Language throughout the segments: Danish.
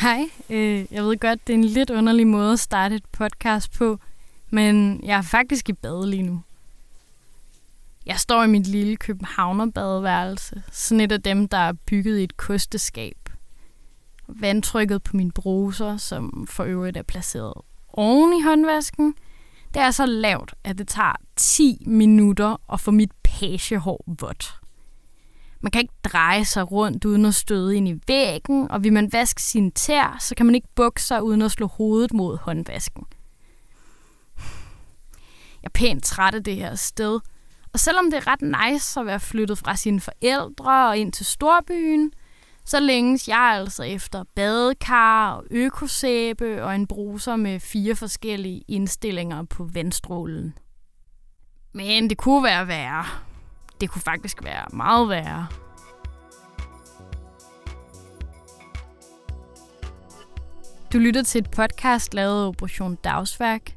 Hej, øh, jeg ved godt, det er en lidt underlig måde at starte et podcast på, men jeg er faktisk i bad lige nu. Jeg står i mit lille Københavner-badeværelse, sådan et af dem, der er bygget i et kosteskab. Vandtrykket på min bruser, som for øvrigt er placeret oven i håndvasken, det er så lavt, at det tager 10 minutter at få mit pagehår vådt. Man kan ikke dreje sig rundt uden at støde ind i væggen, og vil man vaske sine tær, så kan man ikke bukke sig uden at slå hovedet mod håndvasken. Jeg er pænt træt af det her sted, og selvom det er ret nice at være flyttet fra sine forældre og ind til storbyen, så længes jeg altså efter badekar og økosæbe og en bruser med fire forskellige indstillinger på vandstrålen. Men det kunne være værre. Det kunne faktisk være meget værre. Du lytter til et podcast lavet af Operation Dagsværk.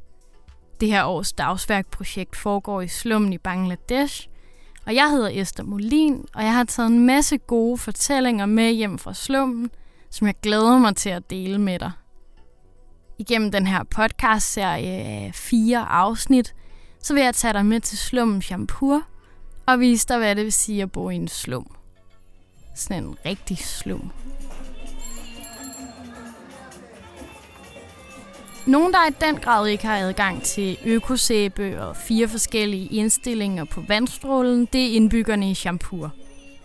Det her års dagsværkprojekt foregår i slummen i Bangladesh, og jeg hedder Esther Molin, og jeg har taget en masse gode fortællinger med hjem fra slummen, som jeg glæder mig til at dele med dig. Igennem den her podcast-serie af fire afsnit, så vil jeg tage dig med til slummen Champur og vise dig, hvad det vil sige at bo i en slum. Sådan en rigtig slum. Nogen, der i den grad ikke har adgang til økosæbe og fire forskellige indstillinger på vandstrålen, det er indbyggerne i Champur.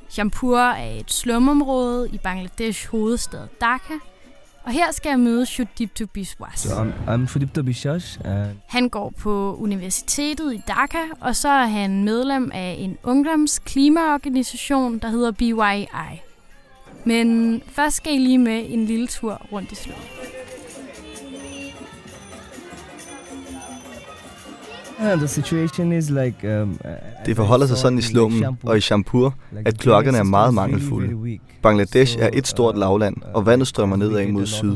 Champur er et slumområde i Bangladesh hovedstad Dhaka, og her skal jeg møde Shudipto Biswas. So I'm, I'm Shudipto Biswas. And Han går på universitetet i Dhaka, og så er han medlem af en ungdomsklimaorganisation, der hedder BYI. Men først skal I lige med en lille tur rundt i slummen. Uh, the situation is like... Um, Det forholder sig sådan i slummen og i Champur, at kloakkerne er meget mangelfulde. Bangladesh er et stort lavland, og vandet strømmer nedad mod syd.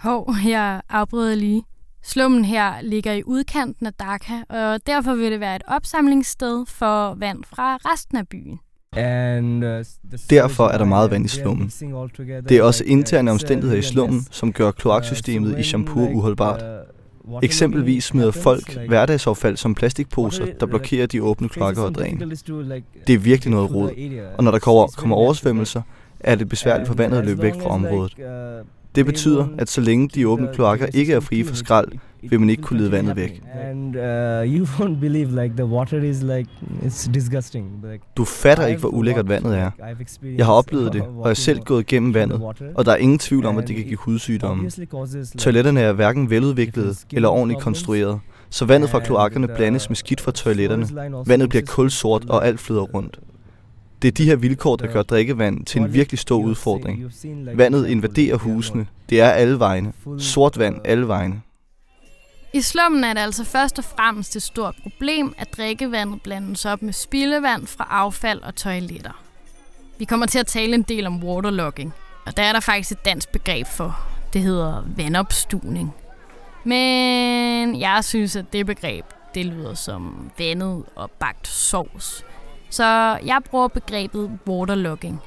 Hov, jeg afbryder lige. Slummen her ligger i udkanten af Dhaka, og derfor vil det være et opsamlingssted for vand fra resten af byen. Derfor er der meget vand i slummen. Det er også interne omstændigheder i slummen, som gør kloaksystemet i Champur uholdbart. Eksempelvis smider folk hverdagsaffald som plastikposer, der blokerer de åbne kloakker og dræn. Det er virkelig noget rod, og når der kommer, kommer oversvømmelser, er det besværligt for vandet at løbe væk fra området. Det betyder, at så længe de åbne kloakker ikke er frie for skrald, vil man ikke kunne lede vandet væk. And uh, you won't believe like the water is like it's disgusting. Like, Du fatter ikke, hvor ulækkert vandet er. Jeg har oplevet det, og jeg er selv gået igennem vandet, og der er ingen tvivl om, at det kan give hudsygdomme. Toiletterne er hverken veludviklede eller ordentligt konstrueret, så vandet fra kloakkerne blandes med skidt fra toiletterne. Vandet bliver kulsort, og alt flyder rundt. Det er de her vilkår, der gør drikkevand til en virkelig stor udfordring. Vandet invaderer husene. Det er alle vegne. Sort vand alle vegne. I slummen er det altså først og fremmest et stort problem, at drikkevandet blandes op med spildevand fra affald og toiletter. Vi kommer til at tale en del om waterlogging, og der er der faktisk et dansk begreb for. Det hedder vandopstuning. Men jeg synes, at det begreb, det lyder som vandet og bagt sovs. Så jeg bruger begrebet waterlogging.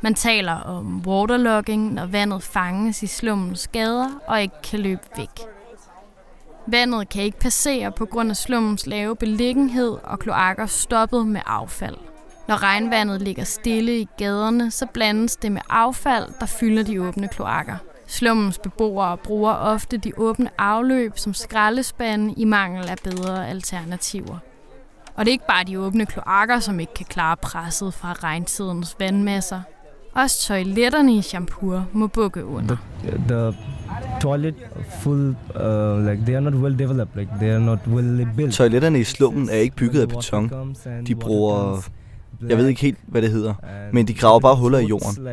Man taler om waterlogging, når vandet fanges i slummens gader og ikke kan løbe væk. Vandet kan ikke passere på grund af slummens lave beliggenhed og kloakker stoppet med affald. Når regnvandet ligger stille i gaderne, så blandes det med affald, der fylder de åbne kloakker. Slummens beboere bruger ofte de åbne afløb som skraldespande i mangel af bedre alternativer. Og det er ikke bare de åbne kloakker, som ikke kan klare presset fra regntidens vandmasser. Også toiletterne i Champur må bukke under. the, the toilet full uh, like they are not well developed like they are not well built Toiletterne i slummen er ikke bygget af beton. De bruger, jeg ved ikke helt, hvad det hedder, men de graver bare huller i jorden.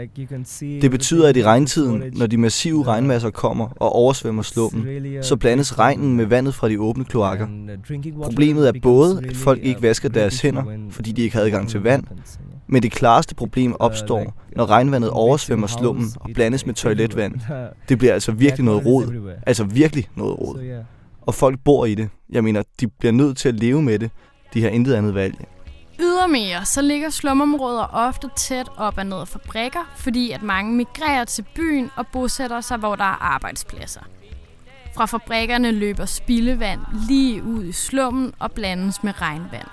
Det betyder, at i regntiden, når de massive regnmasser kommer og oversvømmer slummen, så blandes regnen med vandet fra de åbne kloakker. Problemet er både, at folk ikke vasker deres hænder, fordi de ikke har adgang til vand, men det klareste problem opstår, når regnvandet oversvømmer slummen og blandes med toiletvand. Det bliver altså virkelig noget rod. Altså virkelig noget rod. Og folk bor i det. Jeg mener, de bliver nødt til at leve med det. De har intet andet valg. Ydermere så ligger slumområder ofte tæt op ad noget fabrikker, fordi at mange migrerer til byen og bosætter sig, hvor der er arbejdspladser. Fra fabrikkerne løber spildevand lige ud i slummen og blandes med regnvand.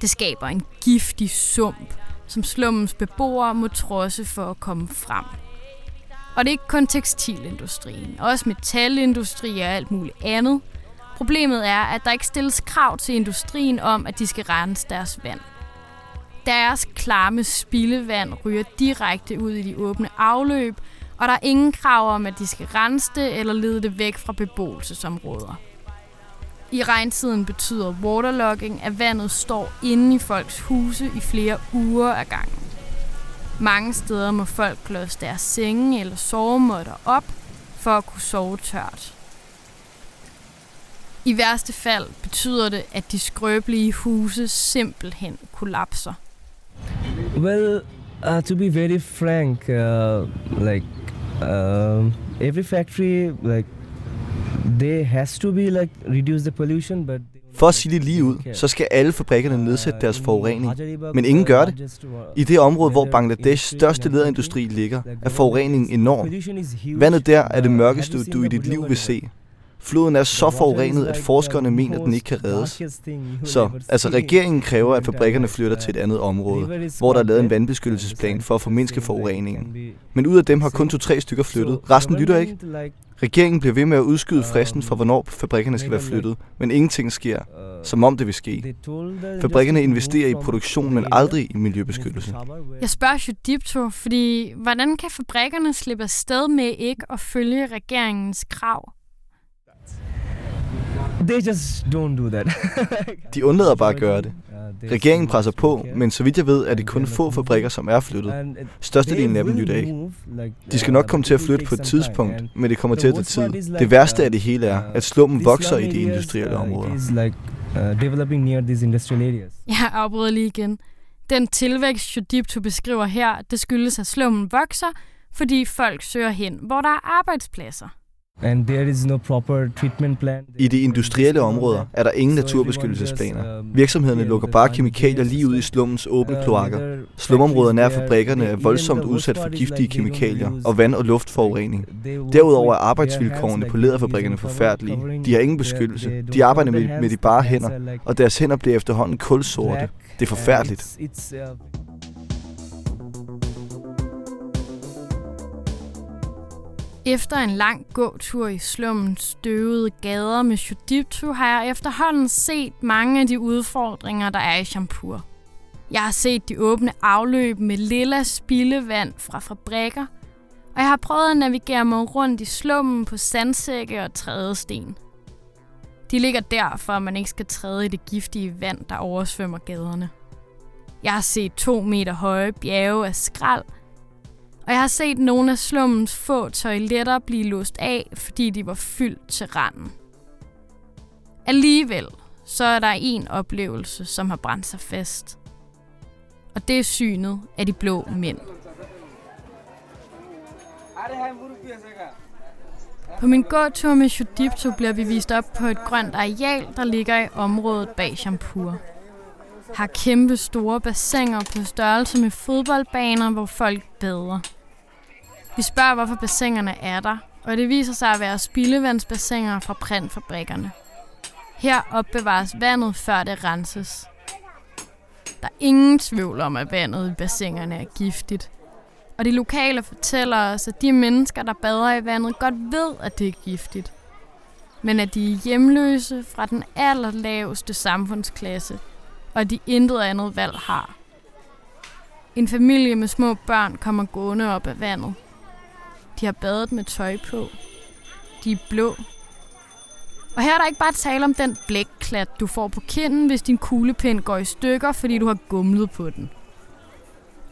Det skaber en giftig sump, som slummens beboere må trodse for at komme frem. Og det er ikke kun tekstilindustrien, også metalindustri og alt muligt andet. Problemet er, at der ikke stilles krav til industrien om, at de skal rense deres vand. Deres klamme spildevand ryger direkte ud i de åbne afløb, og der er ingen krav om, at de skal rense det eller lede det væk fra beboelsesområder. I regntiden betyder waterlogging, at vandet står inde i folks huse i flere uger ad gangen. Mange steder må folk låse deres senge eller sovemåtter op for at kunne sove tørt. I værste fald betyder det, at de skrøbelige huse simpelthen kollapser. Well, uh, to be very frank, uh, like uh, every factory, like they has to be like reduce the pollution, but for at sige det lige ud, så skal alle fabrikkerne nedsætte deres forurening. Men ingen gør det. I det område, hvor Bangladeshs største lederindustri ligger, er forureningen enorm. Vandet der er det mørkeste, du i dit liv vil se. Floden er så forurenet, at forskerne mener, at den ikke kan reddes. Så altså, regeringen kræver, at fabrikkerne flytter til et andet område, hvor der er lavet en vandbeskyttelsesplan for at formindske forureningen. Men ud af dem har kun to-tre stykker flyttet. Resten lytter ikke. Regeringen bliver ved med at udskyde fristen for, hvornår fabrikkerne skal være flyttet, men ingenting sker, som om det vil ske. Fabrikkerne investerer i produktion, men aldrig i miljøbeskyttelse. Jeg spørger Judipto, fordi hvordan kan fabrikkerne slippe afsted med ikke at følge regeringens krav? They just don't do that. De undlader bare at gøre det. Regeringen presser på, men så vidt jeg ved, er det kun få fabrikker, som er flyttet. Størstedelen af dem lytter ikke. De skal nok komme til at flytte på et tidspunkt, men det kommer til at tage tid. Det værste af det hele er, at slummen vokser i de industrielle områder. Jeg afbryder lige igen. Den tilvækst, Jodipto beskriver her, det skyldes, at slummen vokser, fordi folk søger hen, hvor der er arbejdspladser. And there is no proper treatment plan. I de industrielle områder er der ingen naturbeskyttelsesplaner. Um, Virksomhederne lukker bare kemikalier lige ud i slummens åbne uh, kloakker. Slumområderne nær fabrikkerne er voldsomt udsat for giftige kemikalier og vand- og luftforurening. Derudover er arbejdsvilkårene på lederfabrikkerne forfærdelige. De har ingen beskyttelse. De arbejder med, med de bare hænder, og deres hænder bliver efterhånden kulsorte. Det er forfærdeligt. Efter en lang gåtur i slummens støvede gader med Judiptu, har jeg efterhånden set mange af de udfordringer, der er i Champur. Jeg har set de åbne afløb med lilla spildevand fra fabrikker, og jeg har prøvet at navigere mig rundt i slummen på sandsække og trædesten. De ligger der, for at man ikke skal træde i det giftige vand, der oversvømmer gaderne. Jeg har set to meter høje bjerge af skrald – og jeg har set nogle af slummens få toiletter blive låst af, fordi de var fyldt til randen. Alligevel så er der en oplevelse, som har brændt sig fast. Og det er synet af de blå mænd. På min gåtur med Shudipto bliver vi vist op på et grønt areal, der ligger i området bag Champur. Har kæmpe store bassiner på størrelse med fodboldbaner, hvor folk bader. Vi spørger, hvorfor bassinerne er der, og det viser sig at være spildevandsbassiner fra printfabrikkerne. Her opbevares vandet, før det renses. Der er ingen tvivl om, at vandet i bassinerne er giftigt. Og de lokale fortæller os, at de mennesker, der bader i vandet, godt ved, at det er giftigt. Men at de er hjemløse fra den allerlaveste samfundsklasse, og de intet andet valg har. En familie med små børn kommer gående op af vandet – de har badet med tøj på. De er blå. Og her er der ikke bare tale om den blækklat, du får på kinden, hvis din kuglepind går i stykker, fordi du har gumlet på den.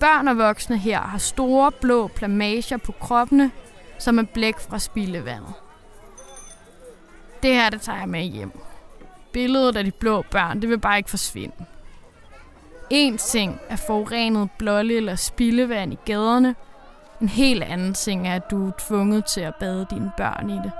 Børn og voksne her har store blå plamager på kroppene, som er blæk fra spildevandet. Det her, det tager jeg med hjem. Billedet af de blå børn, det vil bare ikke forsvinde. En ting er forurenet blålig eller spildevand i gaderne, en helt anden ting er, at du er tvunget til at bade dine børn i det.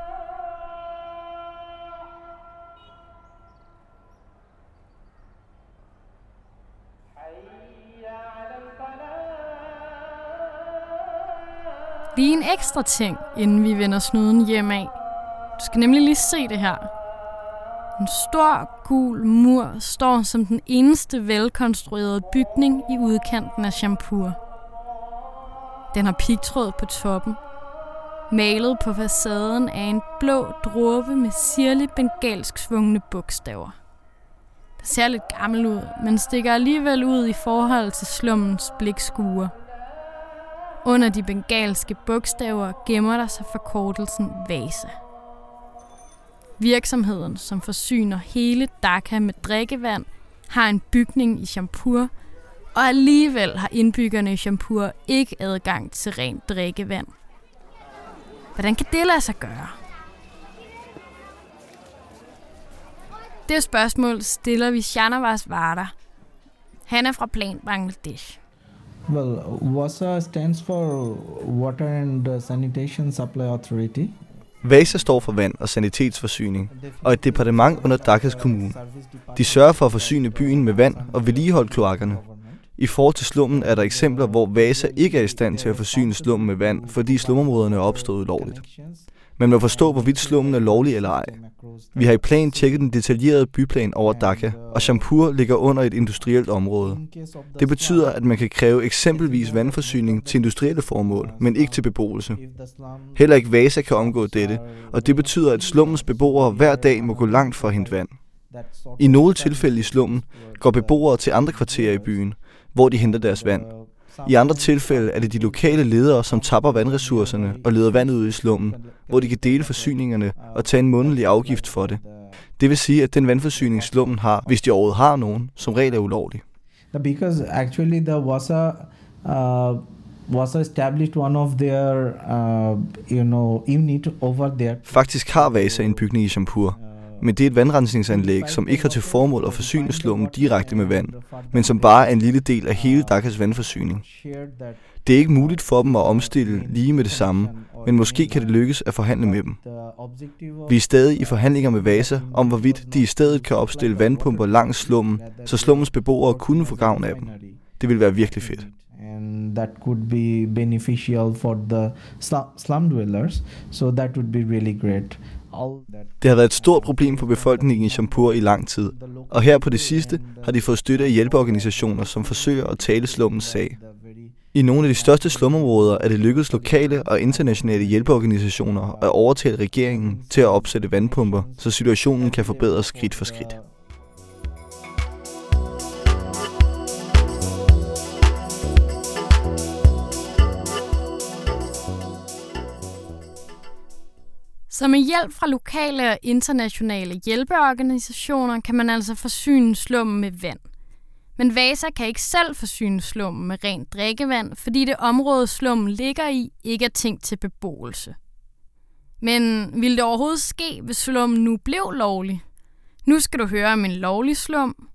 Lige en ekstra ting, inden vi vender snuden hjem af. Du skal nemlig lige se det her. En stor gul mur står som den eneste velkonstruerede bygning i udkanten af Champur. Den har pigtråd på toppen. Malet på facaden af en blå dråbe med sirligt bengalsk svungne bogstaver. Det ser lidt gammel ud, men stikker alligevel ud i forhold til slummens blikskure. Under de bengalske bogstaver gemmer der sig forkortelsen VASA. Virksomheden, som forsyner hele Dhaka med drikkevand, har en bygning i Champur, og alligevel har indbyggerne i Champur ikke adgang til rent drikkevand. Hvordan kan det lade sig gøre? Det spørgsmål stiller vi Shanavas Varda. Han er fra Plan Bangladesh. Well, WASA stands for Water and Sanitation Supply Authority. VASA står for vand og sanitetsforsyning, og et departement under Dhakas kommune. De sørger for at forsyne byen med vand og vedligeholde kloakkerne. I forhold til slummen er der eksempler, hvor VASA ikke er i stand til at forsyne slummen med vand, fordi slumområderne er opstået ulovligt. Man må forstå, hvorvidt slummen er lovlig eller ej. Vi har i plan tjekket den detaljerede byplan over Dhaka, og Shampur ligger under et industrielt område. Det betyder, at man kan kræve eksempelvis vandforsyning til industrielle formål, men ikke til beboelse. Heller ikke Vasa kan omgå dette, og det betyder, at slummens beboere hver dag må gå langt for at hente vand. I nogle tilfælde i slummen går beboere til andre kvarterer i byen, hvor de henter deres vand. I andre tilfælde er det de lokale ledere, som tapper vandressourcerne og leder vandet ud i slummen, hvor de kan dele forsyningerne og tage en månedlig afgift for det. Det vil sige, at den vandforsyning slummen har, hvis de overhovedet har nogen, som regel er ulovlig. Because actually the WASA uh, was established one of their uh, you know unit over there. Faktisk har Vasa en bygning i Champur, men det er et vandrensningsanlæg, som ikke har til formål at forsyne slummen direkte med vand, men som bare er en lille del af hele Dakas vandforsyning. Det er ikke muligt for dem at omstille lige med det samme, men måske kan det lykkes at forhandle med dem. Vi er stadig i forhandlinger med Vasa om, hvorvidt de i stedet kan opstille vandpumper langs slummen, så slummens beboere kunne få gavn af dem. Det vil være virkelig fedt. And that could be beneficial for the slum dwellers, so that would be really great. Det har været et stort problem for befolkningen i Champur i lang tid, og her på det sidste har de fået støtte af hjælpeorganisationer, som forsøger at tale slummens sag. I nogle af de største slumområder er det lykkedes lokale og internationale hjælpeorganisationer at overtale regeringen til at opsætte vandpumper, så situationen kan forbedres skridt for skridt. Så med hjælp fra lokale og internationale hjælpeorganisationer kan man altså forsyne slummen med vand. Men Vasa kan ikke selv forsyne slummen med rent drikkevand, fordi det område slummen ligger i ikke er tænkt til beboelse. Men ville det overhovedet ske, hvis slummen nu blev lovlig? Nu skal du høre om en lovlig slum.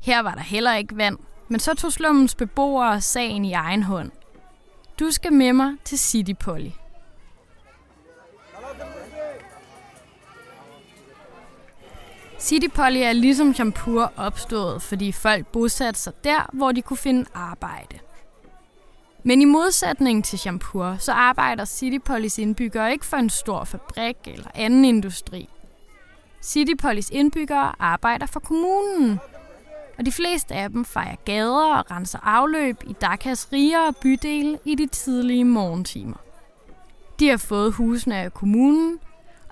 Her var der heller ikke vand, men så tog slummens beboere sagen i egen hånd. Du skal med mig til City Polly. City Poly er ligesom Champur opstået, fordi folk bosatte sig der, hvor de kunne finde arbejde. Men i modsætning til Champur, så arbejder Citypolis indbyggere ikke for en stor fabrik eller anden industri. Citypolis indbyggere arbejder for kommunen. Og de fleste af dem fejrer gader og renser afløb i Dakas rigere bydele i de tidlige morgentimer. De har fået husene af kommunen,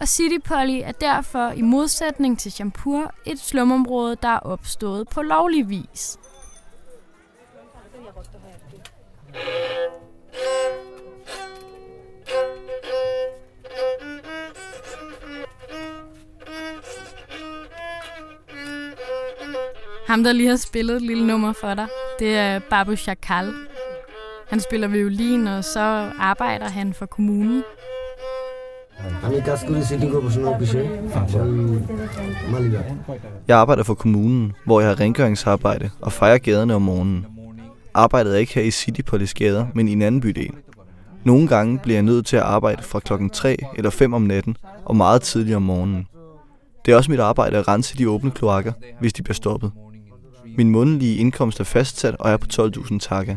og City Polly er derfor i modsætning til Champur et slumområde, der er opstået på lovlig vis. Ham, der lige har spillet et lille nummer for dig, det er Babu Chakal. Han spiller violin, og så arbejder han for kommunen. আমি কাজ করি city corporation অফিসে Jeg arbejder for kommunen, hvor jeg har rengøringsarbejde og fejrer gaderne om morgenen. Arbejdet er ikke her i City Police gader, men i en anden bydel. Nogle gange bliver jeg nødt til at arbejde fra klokken 3 eller 5 om natten og meget tidligt om morgenen. Det er også mit arbejde at rense de åbne kloakker, hvis de bliver stoppet. Min månedlige indkomst er fastsat og er på 12.000 takker.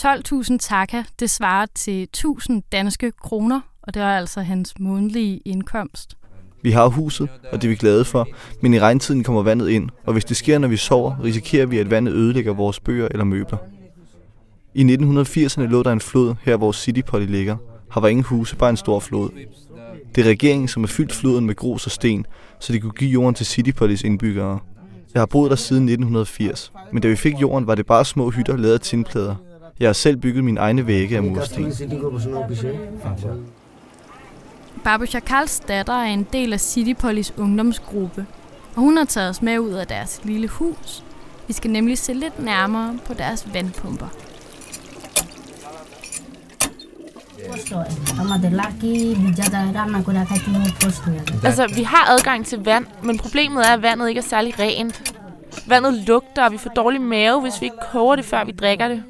12.000 taka, det svarer til 1000 danske kroner, og det er altså hans månedlige indkomst. Vi har huset, og det er vi glade for, men i regntiden kommer vandet ind, og hvis det sker, når vi sover, risikerer vi, at vandet ødelægger vores bøger eller møbler. I 1980'erne lå der en flod her, hvor City Potty ligger. Her var ingen huse, bare en stor flod. Det er regeringen, som har fyldt floden med grus og sten, så de kunne give jorden til City Pottys indbyggere. Jeg har boet der siden 1980, men da vi fik jorden, var det bare små hytter lavet af tinplader. Jeg har selv bygget mine egne vægge af mursten. Babu Chakals datter er en del af Citypolis ungdomsgruppe, og hun har taget os med ud af deres lille hus. Vi skal nemlig se lidt nærmere på deres vandpumper. Altså, vi har adgang til vand, men problemet er, at vandet ikke er særlig rent. Vandet lugter, og vi får dårlig mave, hvis vi ikke koger det, før vi drikker det.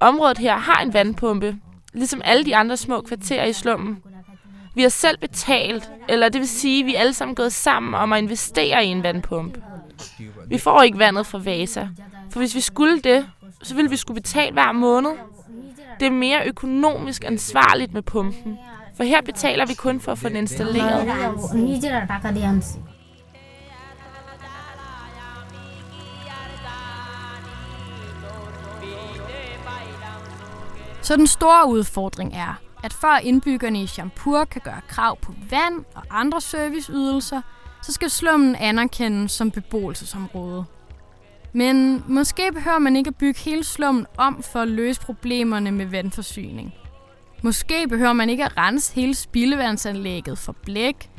Området her har en vandpumpe, ligesom alle de andre små kvarterer i slummen. Vi har selv betalt, eller det vil sige, at vi er alle sammen gået sammen om at investere i en vandpumpe. Vi får ikke vandet fra Vasa, for hvis vi skulle det, så ville vi skulle betale hver måned. Det er mere økonomisk ansvarligt med pumpen, for her betaler vi kun for at få den installeret. Så den store udfordring er, at før indbyggerne i Champur kan gøre krav på vand og andre serviceydelser, så skal slummen anerkendes som beboelsesområde. Men måske behøver man ikke at bygge hele slummen om for at løse problemerne med vandforsyning. Måske behøver man ikke at rense hele spildevandsanlægget for blæk,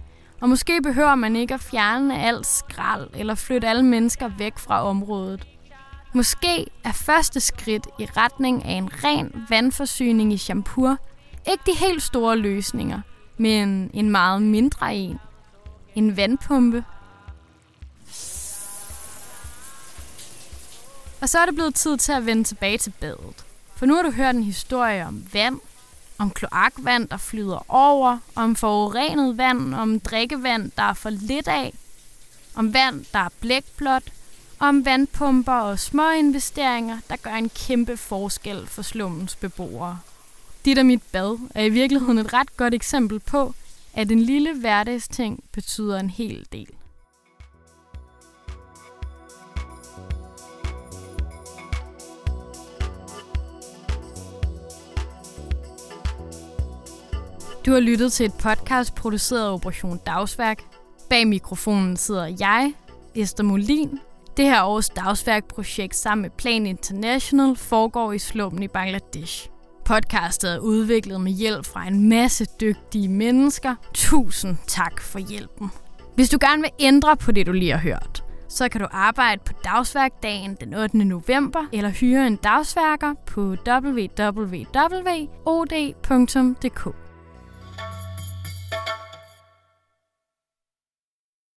og måske behøver man ikke at fjerne alt skrald eller flytte alle mennesker væk fra området. Måske er første skridt i retning af en ren vandforsyning i Champur ikke de helt store løsninger, men en meget mindre en. En vandpumpe. Og så er det blevet tid til at vende tilbage til badet. For nu har du hørt en historie om vand, om kloakvand, der flyder over, om forurenet vand, om drikkevand, der er for lidt af, om vand, der er blækblåt, om vandpumper og små investeringer, der gør en kæmpe forskel for slummens beboere. Dit og mit bad er i virkeligheden et ret godt eksempel på, at en lille hverdagsting betyder en hel del. Du har lyttet til et podcast produceret af Operation Dagsværk. Bag mikrofonen sidder jeg, Esther Molin. Det her års dagsværkprojekt sammen med Plan International foregår i slummen i Bangladesh. Podcastet er udviklet med hjælp fra en masse dygtige mennesker. Tusind tak for hjælpen. Hvis du gerne vil ændre på det, du lige har hørt, så kan du arbejde på dagsværkdagen den 8. november, eller hyre en dagsværker på www.od.dk.